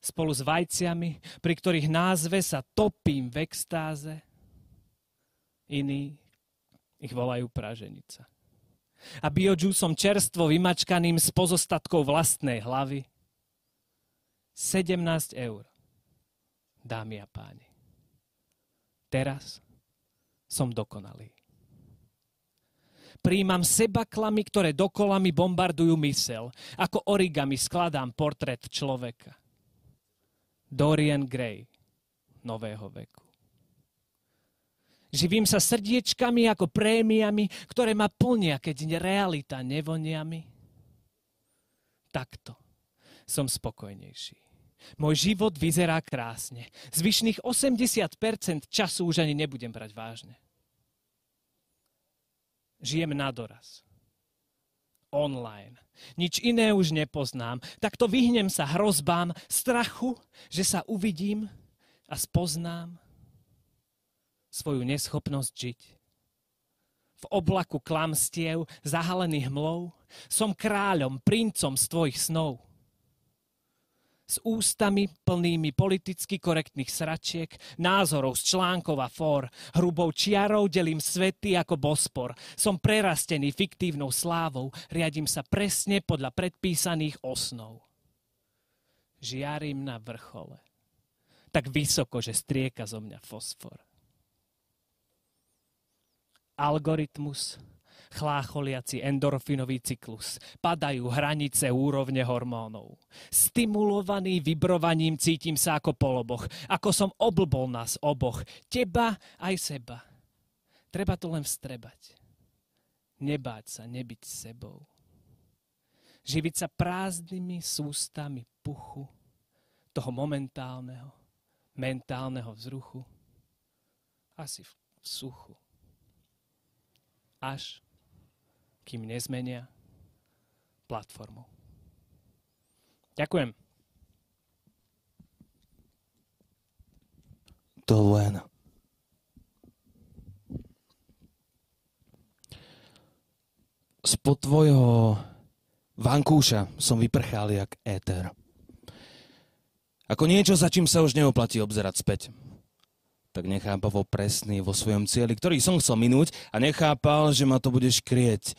Spolu s vajciami, pri ktorých názve sa topím v extáze – iní ich volajú praženica. A biojusom čerstvo vymačkaným z pozostatkov vlastnej hlavy 17 eur. Dámy a páni. Teraz som dokonalý. Príjmam seba klamy, ktoré dokola mi bombardujú mysel. Ako origami skladám portrét človeka. Dorian Gray nového veku. Živím sa srdiečkami ako prémiami, ktoré ma plnia, keď realita nevoniami. Takto som spokojnejší. Môj život vyzerá krásne. Zvyšných 80% času už ani nebudem brať vážne. Žijem na doraz. Online. Nič iné už nepoznám. Takto vyhnem sa hrozbám, strachu, že sa uvidím a spoznám svoju neschopnosť žiť. V oblaku klamstiev, zahalených hmlou, som kráľom, princom z tvojich snov. S ústami plnými politicky korektných sračiek, názorov z článkov a fór, hrubou čiarou delím svety ako bospor. Som prerastený fiktívnou slávou, riadím sa presne podľa predpísaných osnov. Žiarím na vrchole. Tak vysoko, že strieka zo mňa fosfor algoritmus chlácholiaci endorfinový cyklus. Padajú hranice úrovne hormónov. Stimulovaný vibrovaním cítim sa ako poloboch, ako som oblbol nás oboch, teba aj seba. Treba to len vstrebať. Nebáť sa, nebyť sebou. Živiť sa prázdnymi sústami puchu, toho momentálneho, mentálneho vzruchu, asi v suchu až kým nezmenia platformu. Ďakujem. To len. Spod tvojho vankúša som vyprchal jak éter. Ako niečo, za čím sa už neoplatí obzerať späť tak nechápavo presný vo svojom cieli, ktorý som chcel minúť a nechápal, že ma to budeš krieť,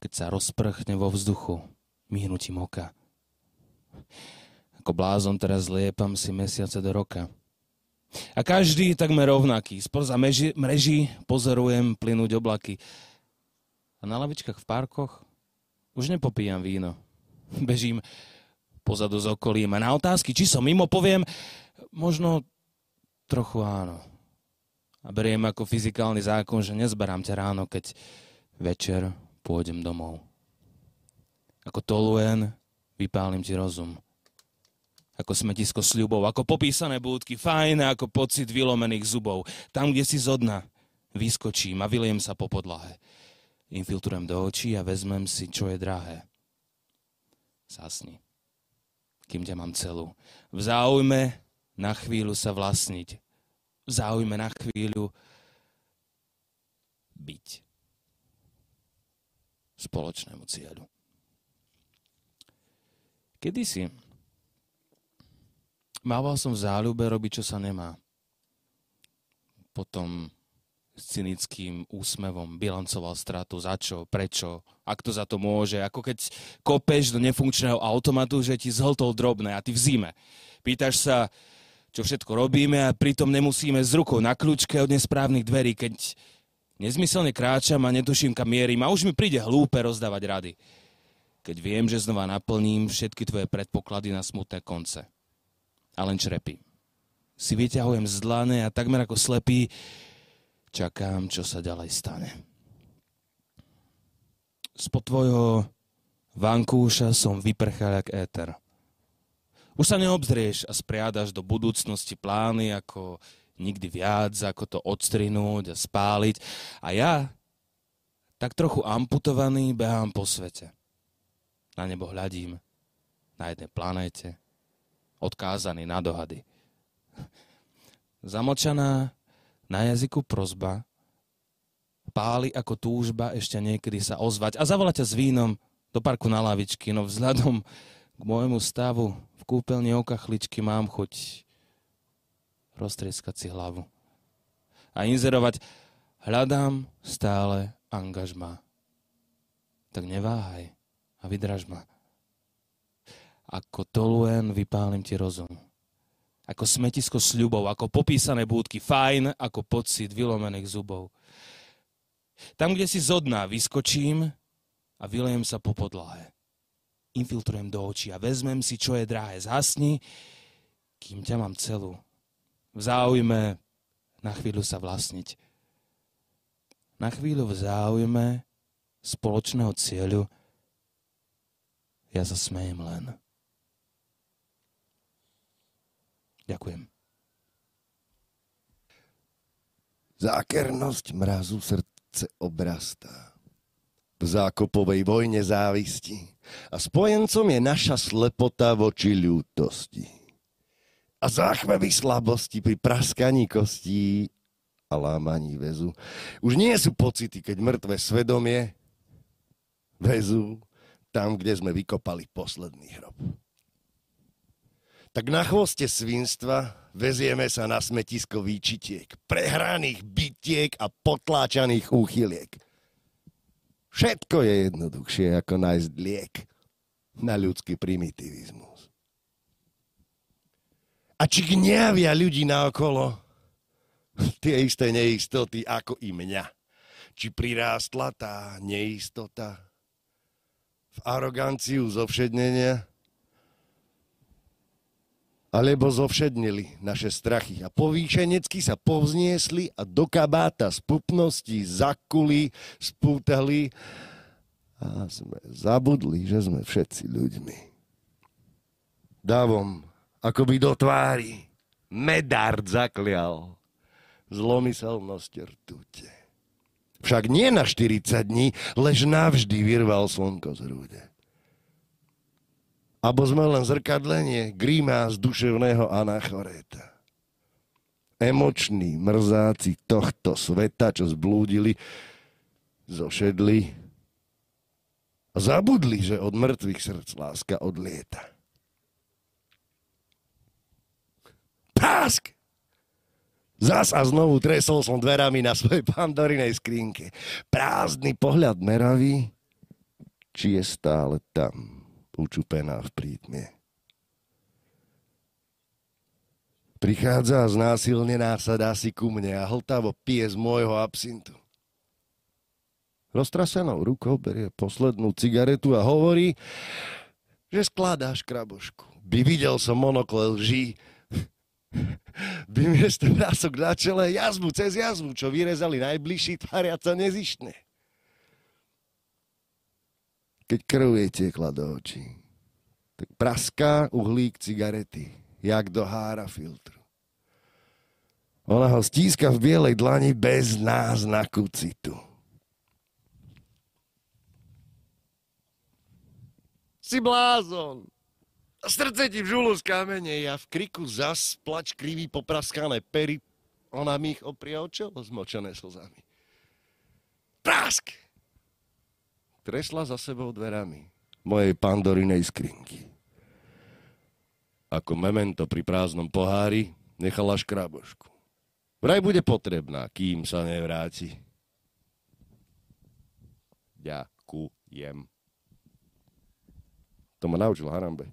keď sa rozprchne vo vzduchu myhnutím oka. Ako blázon teraz liepam si mesiace do roka. A každý takmer rovnaký. Spoza mreží, mreží pozorujem plynúť oblaky. A na lavičkách v parkoch už nepopíjam víno. Bežím pozadu z okolím a na otázky, či som mimo, poviem, možno Trochu áno. A beriem ako fyzikálny zákon, že nezberám ťa ráno, keď večer pôjdem domov. Ako toluen vypálim ti rozum. Ako smetisko sľubov, ako popísané búdky, fajné ako pocit vylomených zubov. Tam, kde si zodna, vyskočím a vyliem sa po podlahe. Infiltrujem do očí a vezmem si, čo je drahé. Sasni, kým ťa mám celú. V záujme na chvíľu sa vlastniť. V záujme na chvíľu byť spoločnému cieľu. Kedysi mával som v záľube robiť, čo sa nemá. Potom s cynickým úsmevom bilancoval stratu, za čo, prečo, ak to za to môže. Ako keď kopeš do nefunkčného automatu, že ti zhltol drobné a ty v zime. Pýtaš sa, čo všetko robíme a pritom nemusíme z rukou na kľúčke od nesprávnych dverí, keď nezmyselne kráčam a netuším, kam mierim a už mi príde hlúpe rozdávať rady. Keď viem, že znova naplním všetky tvoje predpoklady na smutné konce. A len črepím. Si vyťahujem z dlane a takmer ako slepý čakám, čo sa ďalej stane. Spod tvojho vankúša som vyprchal jak éter. Už sa neobzrieš a spriadaš do budúcnosti plány ako nikdy viac, ako to odstrinúť a spáliť. A ja, tak trochu amputovaný, behám po svete. Na nebo hľadím, na jednej planéte, odkázaný na dohady. Zamočaná na jazyku prozba, páli ako túžba ešte niekedy sa ozvať a zavolať ťa s vínom do parku na lavičky, no vzhľadom k môjmu stavu kúpeľni okachličky mám chuť roztrieskať si hlavu. A inzerovať hľadám stále angažma. Tak neváhaj a vydraž ma. Ako toluen vypálim ti rozum. Ako smetisko sľubov, ako popísané búdky, fajn ako pocit vylomených zubov. Tam, kde si zodná, vyskočím a vylejem sa po podlahe infiltrujem do očí a vezmem si, čo je drahé. Zhasni, kým ťa mám celú. V záujme na chvíľu sa vlastniť. Na chvíľu v záujme spoločného cieľu ja sa smejem len. Ďakujem. Zákernosť mrazu srdce obrastá. V zákopovej vojne závisti a spojencom je naša slepota voči ľútosti. A záchvevy slabosti pri praskaní kostí a lámaní väzu. Už nie sú pocity, keď mŕtve svedomie väzu tam, kde sme vykopali posledný hrob. Tak na chvoste svinstva vezieme sa na smetisko výčitiek, prehraných bytiek a potláčaných úchyliek – Všetko je jednoduchšie ako nájsť liek na ľudský primitivizmus. A či gňavia ľudí naokolo tie isté neistoty ako i mňa. či prirástla tá neistota v aroganciu zovšednenia, alebo zovšednili naše strachy a povýšenecky sa povzniesli a do kabáta z pupnosti zakuli, spútali a sme zabudli, že sme všetci ľuďmi. Dávom, akoby do tvári, medard zaklial zlomyselnosť rtute. Však nie na 40 dní, lež navždy vyrval slnko z hrúde. Abo sme len zrkadlenie, gríma z duševného anachoréta. Emoční mrzáci tohto sveta, čo zblúdili, zošedli a zabudli, že od mŕtvych srdc láska odlieta. Pásk! Zas a znovu tresol som dverami na svojej pandorinej skrinke. Prázdny pohľad meravý, či je stále tam, učupená v prítmie. Prichádza znásilnená sa si ku mne a hltavo pije z môjho absintu. Roztrasenou rukou berie poslednú cigaretu a hovorí, že skladáš krabošku. By videl som monokle lží, by miesto vrások na čele jazvu cez jazvu, čo vyrezali najbližší tvariaca nezištne. Keď krv jej tiekla do očí, tak praská uhlík cigarety, jak do hára filtru. Ona ho stíska v bielej dlani bez náznaku citu. Si blázon, Srdce ti v žulu z kamene, ja v kriku zas plač krivý popraskané pery, ona mi ich oprie o čelo zmočené slzami. Prask! Tresla za sebou dverami mojej pandorinej skrinky. Ako memento pri prázdnom pohári nechala škrabošku. Vraj bude potrebná, kým sa nevráti. Ďakujem. To ma naučil Harambe.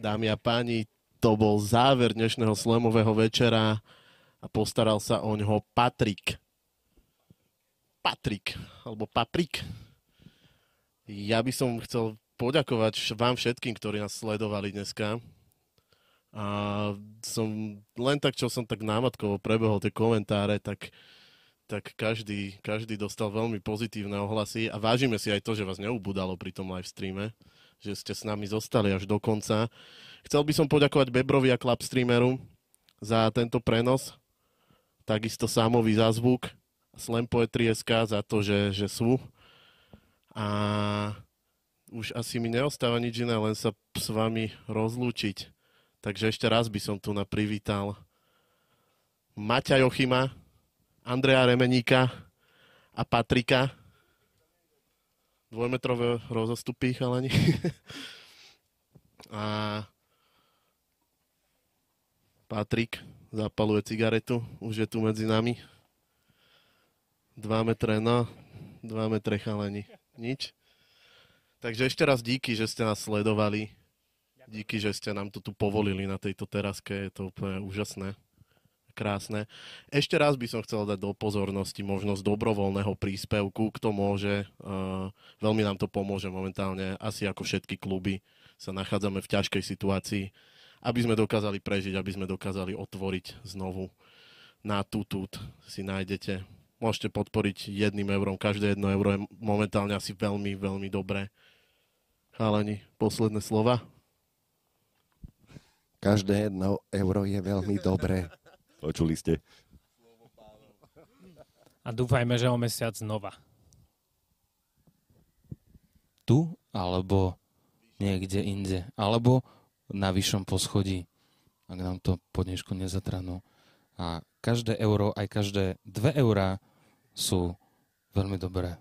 Dámy a páni, to bol záver dnešného slemového večera a postaral sa o ňoho Patrik. Patrik, alebo Paprik. Ja by som chcel poďakovať vám všetkým, ktorí nás sledovali dneska. A som len tak, čo som tak námatkovo prebehol tie komentáre, tak, tak každý, každý dostal veľmi pozitívne ohlasy a vážime si aj to, že vás neubudalo pri tom live streame že ste s nami zostali až do konca. Chcel by som poďakovať Bebrovi a Clubstreameru za tento prenos, takisto Sámovi za zvuk, Slam Poetry.sk za to, že, že sú. A už asi mi neostáva nič iné, len sa s vami rozlúčiť. Takže ešte raz by som tu naprivítal Maťa Jochima, Andrea Remeníka a Patrika dvojmetrové rozostupy chalani. a Patrik zapaluje cigaretu, už je tu medzi nami. 2 metre, no, 2 metre chalani. Nič. Takže ešte raz díky, že ste nás sledovali. Díky, že ste nám to tu povolili na tejto teraske. Je to úplne úžasné krásne. Ešte raz by som chcel dať do pozornosti možnosť dobrovoľného príspevku, kto môže. Uh, veľmi nám to pomôže momentálne, asi ako všetky kluby sa nachádzame v ťažkej situácii, aby sme dokázali prežiť, aby sme dokázali otvoriť znovu na tutut si nájdete. Môžete podporiť jedným eurom, každé jedno euro je momentálne asi veľmi, veľmi dobré. Chalani, posledné slova? Každé jedno euro je veľmi dobré. Počuli ste. A dúfajme, že o mesiac znova. Tu alebo niekde inde. Alebo na vyššom poschodí, ak nám to po dnešku nezatranú. A každé euro, aj každé dve eurá sú veľmi dobré.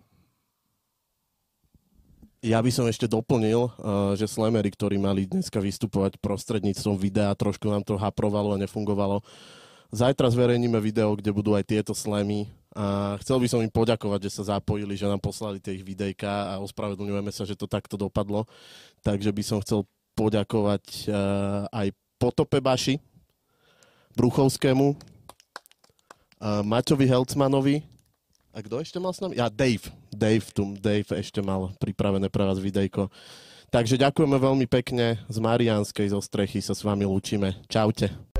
Ja by som ešte doplnil, uh, že slamery, ktorí mali dneska vystupovať prostredníctvom videa, trošku nám to haprovalo a nefungovalo, Zajtra zverejníme video, kde budú aj tieto slamy a chcel by som im poďakovať, že sa zapojili, že nám poslali tie ich videjka a ospravedlňujeme sa, že to takto dopadlo. Takže by som chcel poďakovať uh, aj Potope Baši, Bruchovskému, uh, Maťovi Helcmanovi. A kto ešte mal s nami? Ja, Dave. Dave, tu, Dave ešte mal pripravené pre vás videjko. Takže ďakujeme veľmi pekne z Marianskej zo strechy sa s vami lúčime. Čaute.